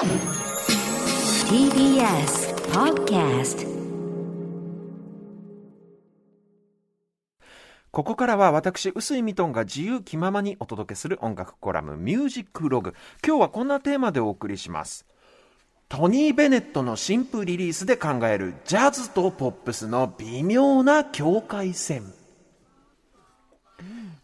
TBS Podcast ここからは私、臼井ミトンが自由気ままにお届けする音楽コラム、ミュージックログ。今日はこんなテーマでお送りします。トニー・ベネットの新譜リリースで考えるジャズとポップスの微妙な境界線。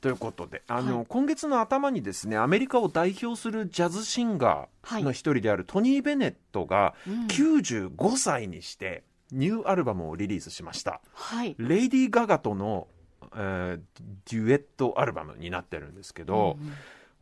ということで、あの、今月の頭にですね、アメリカを代表するジャズシンガーの一人であるトニー・ベネットが95歳にしてニューアルバムをリリースしました。はい。レイディー・ガガとの、えーデュエットアルバムになってるんですけど、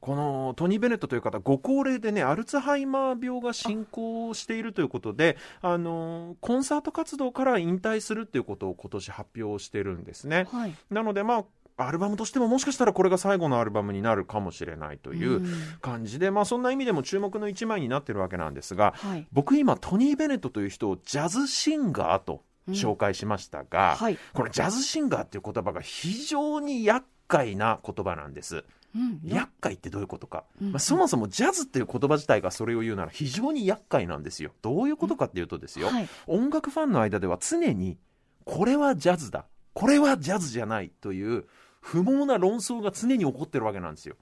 このトニー・ベネットという方、ご高齢でね、アルツハイマー病が進行しているということで、あのコンサート活動から引退するっていうことを今年発表してるんですね。はい。なので、まあ、アルバムとしてももしかしたらこれが最後のアルバムになるかもしれないといううん感じで、まあ、そんな意味でも注目の一枚になってるわけなんですが、はい。僕今トニー・ベネットという人をジャズシンガーと紹介しましたが、はい。このジャズシンガーっていう言葉が非常に厄介な言葉なんです。うん。厄介ってどういうことか、うんまあ、そもそもジャズっていう言葉自体がそれを言うなら非常に厄介なんですよ。どういうことかっていうとですよ、はい。音楽ファンの間では常にこれはジャズだ、これはジャズじゃないという不毛な論争が常に起こってるわけなんですよ。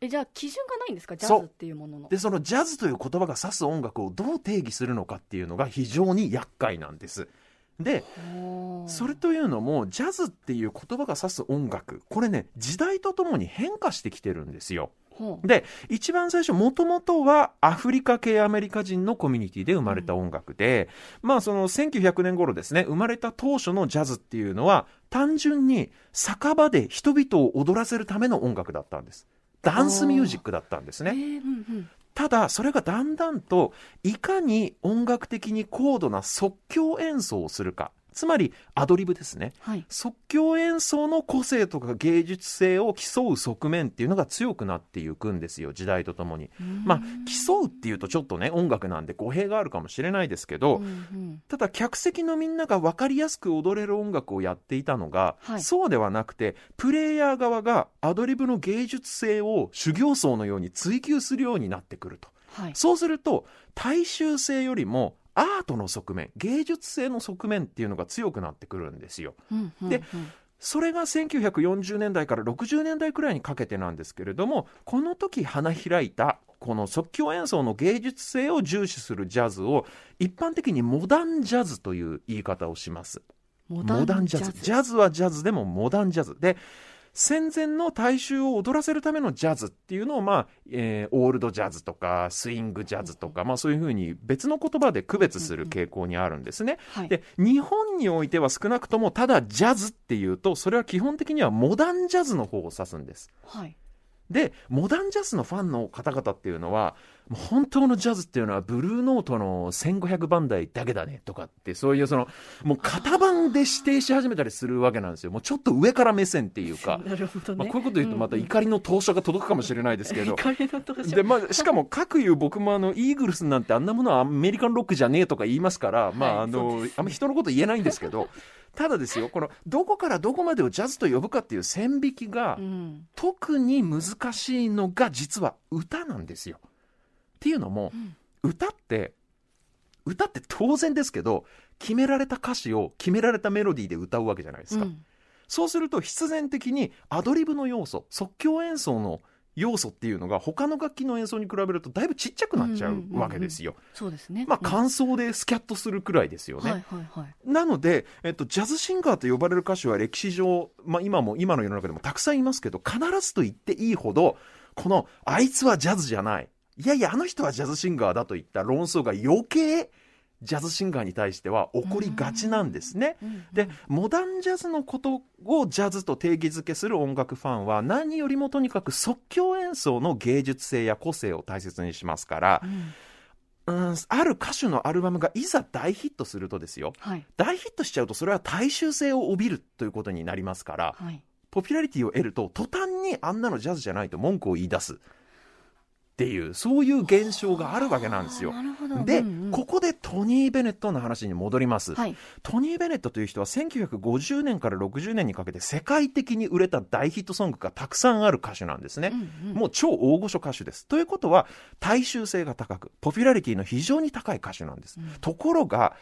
え、じゃあ基準がないんですか？ジャズっていうものの。で、そのジャズという言葉が指す音楽をどう定義するのかっていうのが非常に厄介なんです。で、それというのも、ジャズっていう言葉が指す音楽、これね、時代とともに変化してきてるんですよ。で、一番最初、もともとはアフリカ系アメリカ人のコミュニティで生まれた音楽で、まあその1900年頃ですね、生まれた当初のジャズっていうのは、単純に酒場で人々を踊らせるための音楽だったんです。ダンスミュージックだったんですね。えーうんうん。ただ、それがだんだんと、いかに音楽的に高度な即興演奏をするか。つまり、アドリブですね。はい。即興演奏の個性とか芸術性を競う側面っていうのが強くなっていくんですよ、時代とともに。まあ、競うっていうとちょっとね、音楽なんで語弊があるかもしれないですけど、うんうんただ客席のみんなが分かりやすく踊れる音楽をやっていたのが、はいそうではなくてプレイヤー側がアドリブの芸術性を修行僧のように追求するようになってくるとはい。そうすると大衆性よりもアートの側面芸術性の側面っていうのが強くなってくるんですよ。うんうんでうん。それが1940年代から60年代くらいにかけてなんですけれどもこの時花開いたこの即興演奏の芸術性を重視するジャズを一般的にモダンジャズという言い方をします。モモダンジャズ。ジャズはジャズでもモダンジャズ。で戦前の大衆を踊らせるためのジャズっていうのを、まあえーオールドジャズとかスイングジャズとか、まあ、そういうふうに別の言葉で区別する傾向にあるんですね。はい。で日本においては少なくともただジャズっていうとそれは基本的にはモダンジャズの方を指すんです。はい。でモダンジャズのファンの方々っていうのはもう本当のジャズっていうのはブルーノートの1500番台だけだねとかってそういうそのもう型番で指定し始めたりするわけなんですよ。もうちょっと上から目線っていうか、なるほどね。まあ、こういうこと言うとまた怒りの投書が届くかもしれないですけど、怒りの投書でまあ、しかも各言う僕もあのイーグルスなんてあんなものはアメリカンロックじゃねえとか言いますから、まああそうのあんま人のこと言えないんですけど。ただですよこのどこからどこまでをジャズと呼ぶかっていう線引きが、うん。特に難しいのが実は歌なんですよ。っていうのも、歌って歌って当然ですけど決められた歌詞を決められたメロディーで歌うわけじゃないですか。うんそうすると必然的にアドリブの要素即興演奏の要素っていうのが他の楽器の演奏に比べるとだいぶちっちゃくなっちゃうわけですよ。そうですね。まあうん感想でスキャットするくらいですよね。はいはいはい。なので、えっと、ジャズシンガーと呼ばれる歌手は歴史上、まあ、今も今の世の中でもたくさんいますけど必ずと言っていいほどこのあいつはジャズじゃないいやいやあの人はジャズシンガーだといった論争が余計ジャズシンガーに対しては起こりがちなんですね。うんでモダンジャズのことをジャズと定義づけする音楽ファンは何よりもとにかく即興演奏の芸術性や個性を大切にしますからう、んうん、ある歌手のアルバムがいざ大ヒットするとですよはい大ヒットしちゃうとそれは大衆性を帯びるということになりますからはい。ポピュラリティを得ると途端にあんなのジャズじゃないと文句を言い出すっていうそういう現象があるわけなんですよで、うんうんここでトニー・ベネットの話に戻ります。はい。トニー・ベネットという人は1950年から60年にかけて世界的に売れた大ヒットソングがたくさんある歌手なんですね。うんうんもう超大御所歌手です。ということは大衆性が高くポピュラリティの非常に高い歌手なんです。うんところが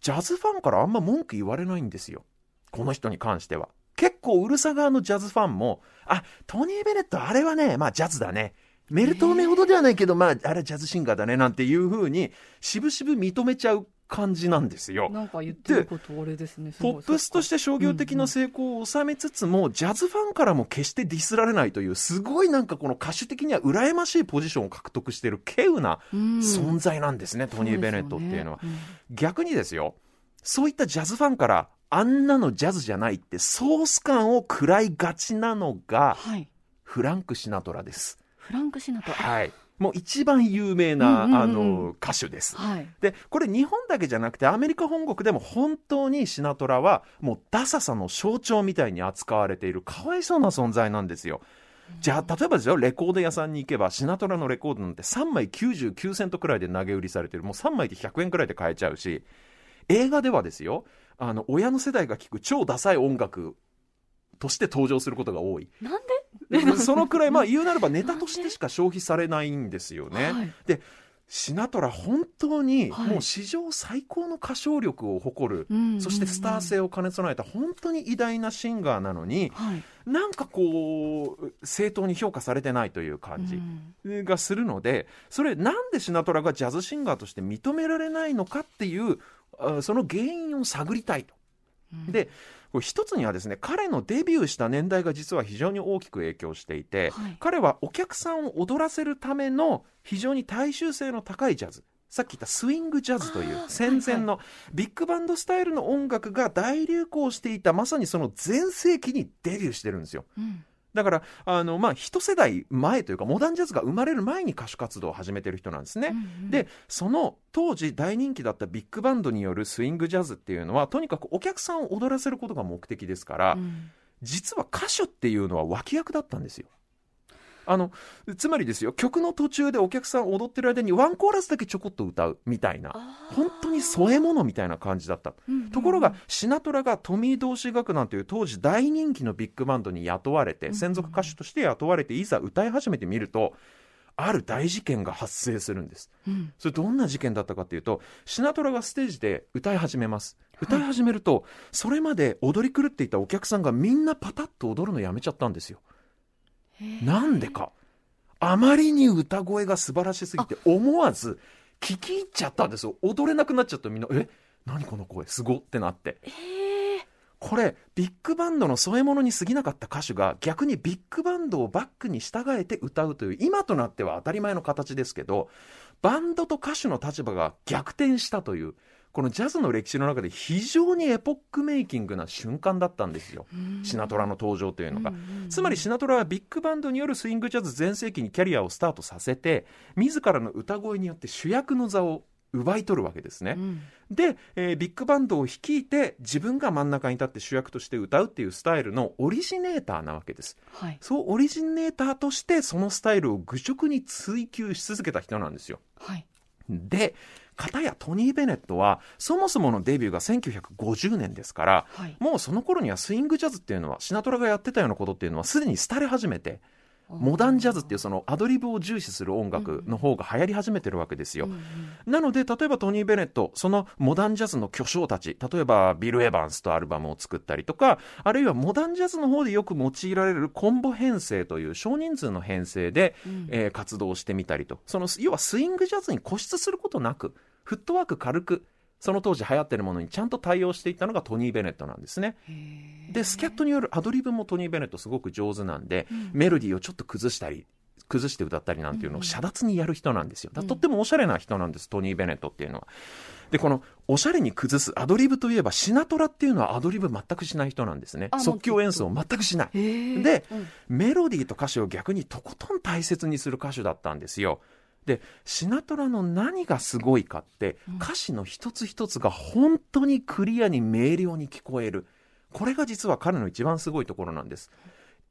ジャズファンからあんま文句言われないんですよ。この人に関しては。結構うるさ側のジャズファンも、あ、トニー・ベネットあれはね、まあジャズだね。メルトーメほどではないけど、まあ、あれジャズシンガーだねなんていうふうに、しぶしぶ認めちゃう感じなんですよ。なんか言ってることあれですね。ポップスとして商業的な成功を収めつつも、ジャズファンからも決してディスられないという、すごいなんかこの歌手的には羨ましいポジションを獲得している稀有なうん存在なんですね、トニー・ベネットっていうのは。そですよね逆にですよ、そういったジャズファンから、あんなのジャズじゃないってソース感を食らいがちなのうんが、はい。フランク・シナトラです。フランクシナトラ。はい。もう一番有名な、うんうんうんあの、歌手です。はい。で、これ日本だけじゃなくてアメリカ本国でも本当にシナトラはもうダサさの象徴みたいに扱われているかわいそうな存在なんですよ。じゃあ、例えばですよ、レコード屋さんに行けば、シナトラのレコードなんて3枚99セントくらいで投げ売りされてる。もう3枚で100円くらいで買えちゃうし、映画ではですよ、あの、親の世代が聴く超ダサい音楽として登場することが多い。なんでそのくらい、まあ言うなればネタとしてしか消費されないんですよでね。はいで、シナトラ本当にはいもう史上最高の歌唱力を誇る、うんうんうんそしてスター性を兼ね備えた本当に偉大なシンガーなのに、はい。なんかこう、正当に評価されてないという感じうんがするので、それなんでシナトラがジャズシンガーとして認められないのかっていう、あその原因を探りたいと。うんで、これ一つにはですね、彼のデビューした年代が実は非常に大きく影響していて、はい彼はお客さんを踊らせるための非常に大衆性の高いジャズ。さっき言ったスイングジャズという戦前のビッグバンドスタイルの音楽が大流行していたまさにその全盛期にデビューしてるんですよ。うんだから、あの、まあ、一世代前というか、モダンジャズが生まれる前に歌手活動を始めてる人なんですね。うんうんで、その当時大人気だったビッグバンドによるスイングジャズっていうのは、とにかくお客さんを踊らせることが目的ですから、うん実は歌手っていうのは脇役だったんですよ。あの、つまりですよ、曲の途中でお客さん踊ってる間にワンコーラスだけちょこっと歌うみたいな、本当に添え物みたいな感じだった。うんうんところが、シナトラがトミー同士楽団という当時大人気のビッグバンドに雇われて、うん専属歌手として雇われて、いざ歌い始めてみると、ある大事件が発生するんです。うんそれどんな事件だったかっていうと、シナトラがステージで歌い始めます。歌い始めると、それまで踊り狂っていたお客さんがみんなパタッと踊るのやめちゃったんですよ。なんでか。あまりに歌声が素晴らしすぎて、思わず聞き入っちゃったんですよ。踊れなくなっちゃったみんな、え何この声？すごってなって。これ、ビッグバンドの添え物に過ぎなかった歌手が逆にビッグバンドをバックに従えて歌うという、今となっては当たり前の形ですけど、バンドと歌手の立場が逆転したという、このジャズの歴史の中で非常にエポックメイキングな瞬間だったんですよ。うんシナトラの登場というのがつまりシナトラはビッグバンドによるスイングジャズ全盛期にキャリアをスタートさせて、自らの歌声によって主役の座を奪い取るわけですね。うんで、えービッグバンドを率いて自分が真ん中に立って主役として歌うっていうスタイルのオリジネーターなわけです。はいそうオリジネーターとしてそのスタイルを愚直に追求し続けた人なんですよ。はいで、片やトニー・ベネットはそもそものデビューが1950年ですから、はい。もうその頃にはスイングジャズっていうのはシナトラがやってたようなことっていうのはすでに廃れ始めて、モダンジャズっていうそのアドリブを重視する音楽の方が流行り始めてるわけですよ。うんうん。なので、例えばトニー・ベネット、そのモダンジャズの巨匠たち、例えばビル・エヴァンスとアルバムを作ったりとか、あるいはモダンジャズの方でよく用いられるコンボ編成という少人数の編成で、うん。えー活動してみたりと、その要はスイングジャズに固執することなく、フットワーク軽く、その当時流行ってるものにちゃんと対応していったのがトニー・ベネットなんですね。で、スキャットによるアドリブもトニー・ベネットすごく上手なんで、うんメロディーをちょっと崩したり、崩して歌ったりなんていうのを遮奪にやる人なんですよ。とってもおしゃれな人なんです、トニー・ベネットっていうのは。で、このおしゃれに崩すアドリブといえば、シナトラっていうのはアドリブ全くしない人なんですね即興演奏を全くしない。でうんメロディーと歌詞を逆にとことん大切にする歌手だったんですよ。で、シナトラの何がすごいかって、歌詞の一つ一つが本当にクリアに明瞭に聞こえる。これが実は彼の一番すごいところなんです。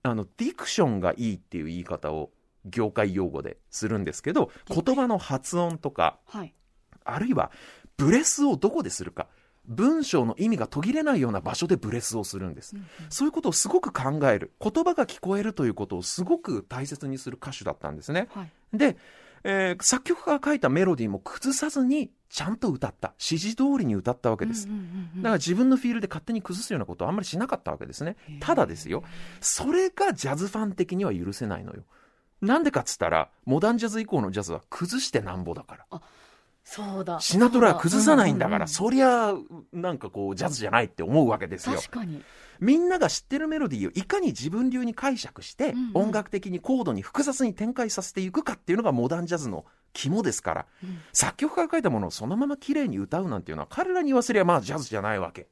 あの、ディクションがいいっていう言い方を業界用語でするんですけど、言葉の発音とか、はい。あるいはブレスをどこでするか。文章の意味が途切れないような場所でブレスをするんです。そういうことをすごく考える。言葉が聞こえるということをすごく大切にする歌手だったんですね。はい。で、えー作曲家が書いたメロディーも崩さずにちゃんと歌った。指示通りに歌ったわけです。うんうんうんうんだから自分のフィールで勝手に崩すようなことはあんまりしなかったわけですね。ただですよ、それがジャズファン的には許せないのよ。なんでかっつったら、モダンジャズ以降のジャズは崩してなんぼだから。そうだ。シナトラは崩さないんだから、そうそりゃ、なんかこう、ジャズじゃないって思うわけですよ。確かに。みんなが知ってるメロディーをいかに自分流に解釈して、うんうん音楽的に高度に複雑に展開させていくかっていうのがモダンジャズの肝ですから、うん作曲家が書いたものをそのまま綺麗に歌うなんていうのは彼らに言わせりゃまあジャズじゃないわけ。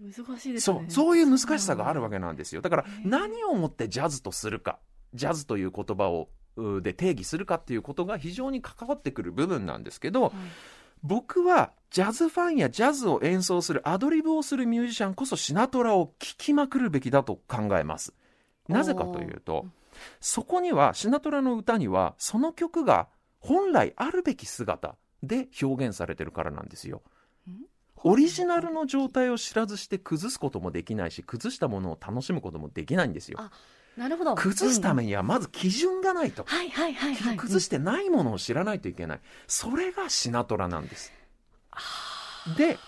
難しいですね。そう、そういう難しさがあるわけなんですよ。だから何をもってジャズとするか、ジャズという言葉を、うで定義するかっていうことが非常に関わってくる部分なんですけど、はい僕はジャズファンやジャズを演奏するアドリブをするミュージシャンこそシナトラを聴きまくるべきだと考えます。なぜかというと、そこにはシナトラの歌にはその曲が本来あるべき姿で表現されてるからなんですよ。オリジナルの状態を知らずして崩すこともできないし崩したものを楽しむこともできないんですよ。あなるほど。崩すために。にはまず基準がないと。はいはいはいはい。崩してないものを知らないといけない。それがシナトラなんです。で、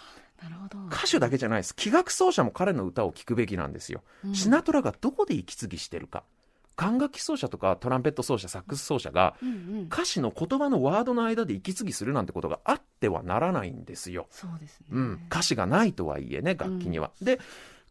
なるほど。歌手だけじゃないです。器楽奏者も彼の歌を聴くべきなんですよ。うんシナトラがどこで息継ぎしてるか。管楽器奏者とかトランペット奏者、サックス奏者がうんうん。歌詞の言葉のワードの間で息継ぎするなんてことがあってはならないんですよ。そうですね。うん、歌詞がないとはいえね、楽器には。で、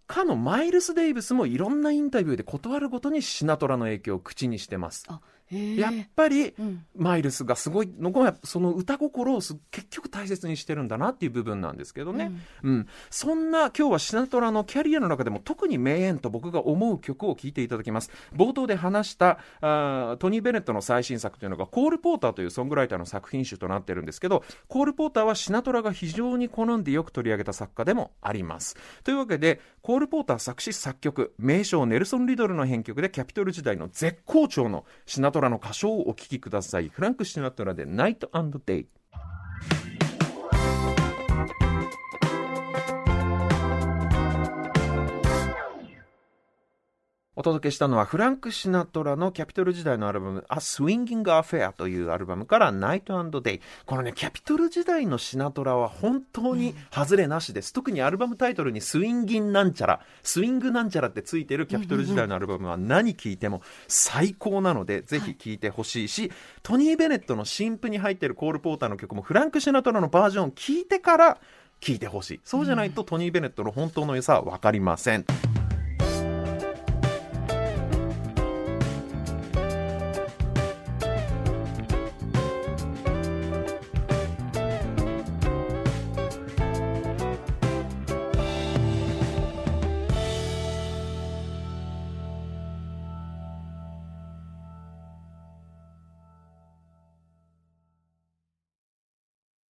かのマイルス・デイビスもいろんなインタビューで断るごとにシナトラの影響を口にしてます。あ、やっぱり、うん。マイルスがすごいのが、その歌心をす結局大切にしてるんだなっていう部分なんですけどね。うん。そんな今日はシナトラのキャリアの中でも特に名演と僕が思う曲を聴いていただきます。冒頭で話したあートニー・ベネットの最新作というのがコール・ポーターというソングライターの作品集となってるんですけど、コール・ポーターはシナトラが非常に好んでよく取り上げた作家でもあります。というわけで、コール・ポーター作詞作曲、名将ネルソン・リドルの編曲でキャピトル時代の絶好調のシナトラの歌唱をお聴きください。フランク・シナトラでナイトお届けしたのはフランク・シナトラのキャピトル時代のアルバム、A Swinging Affair というアルバムから Night Day。このね、キャピトル時代のシナトラは本当に外れなしです。特にアルバムタイトルにスウィンギンなんちゃら、スウィングなんちゃらってついてるキャピトル時代のアルバムは何聴いても最高なので、ぜひ聴いてほしいし、トニー・ベネットの新譜に入ってるコール・ポーターの曲もフランク・シナトラのバージョンを聴いてから聴いてほしい。そうじゃないとトニー・ベネットの本当の良さはわかりません。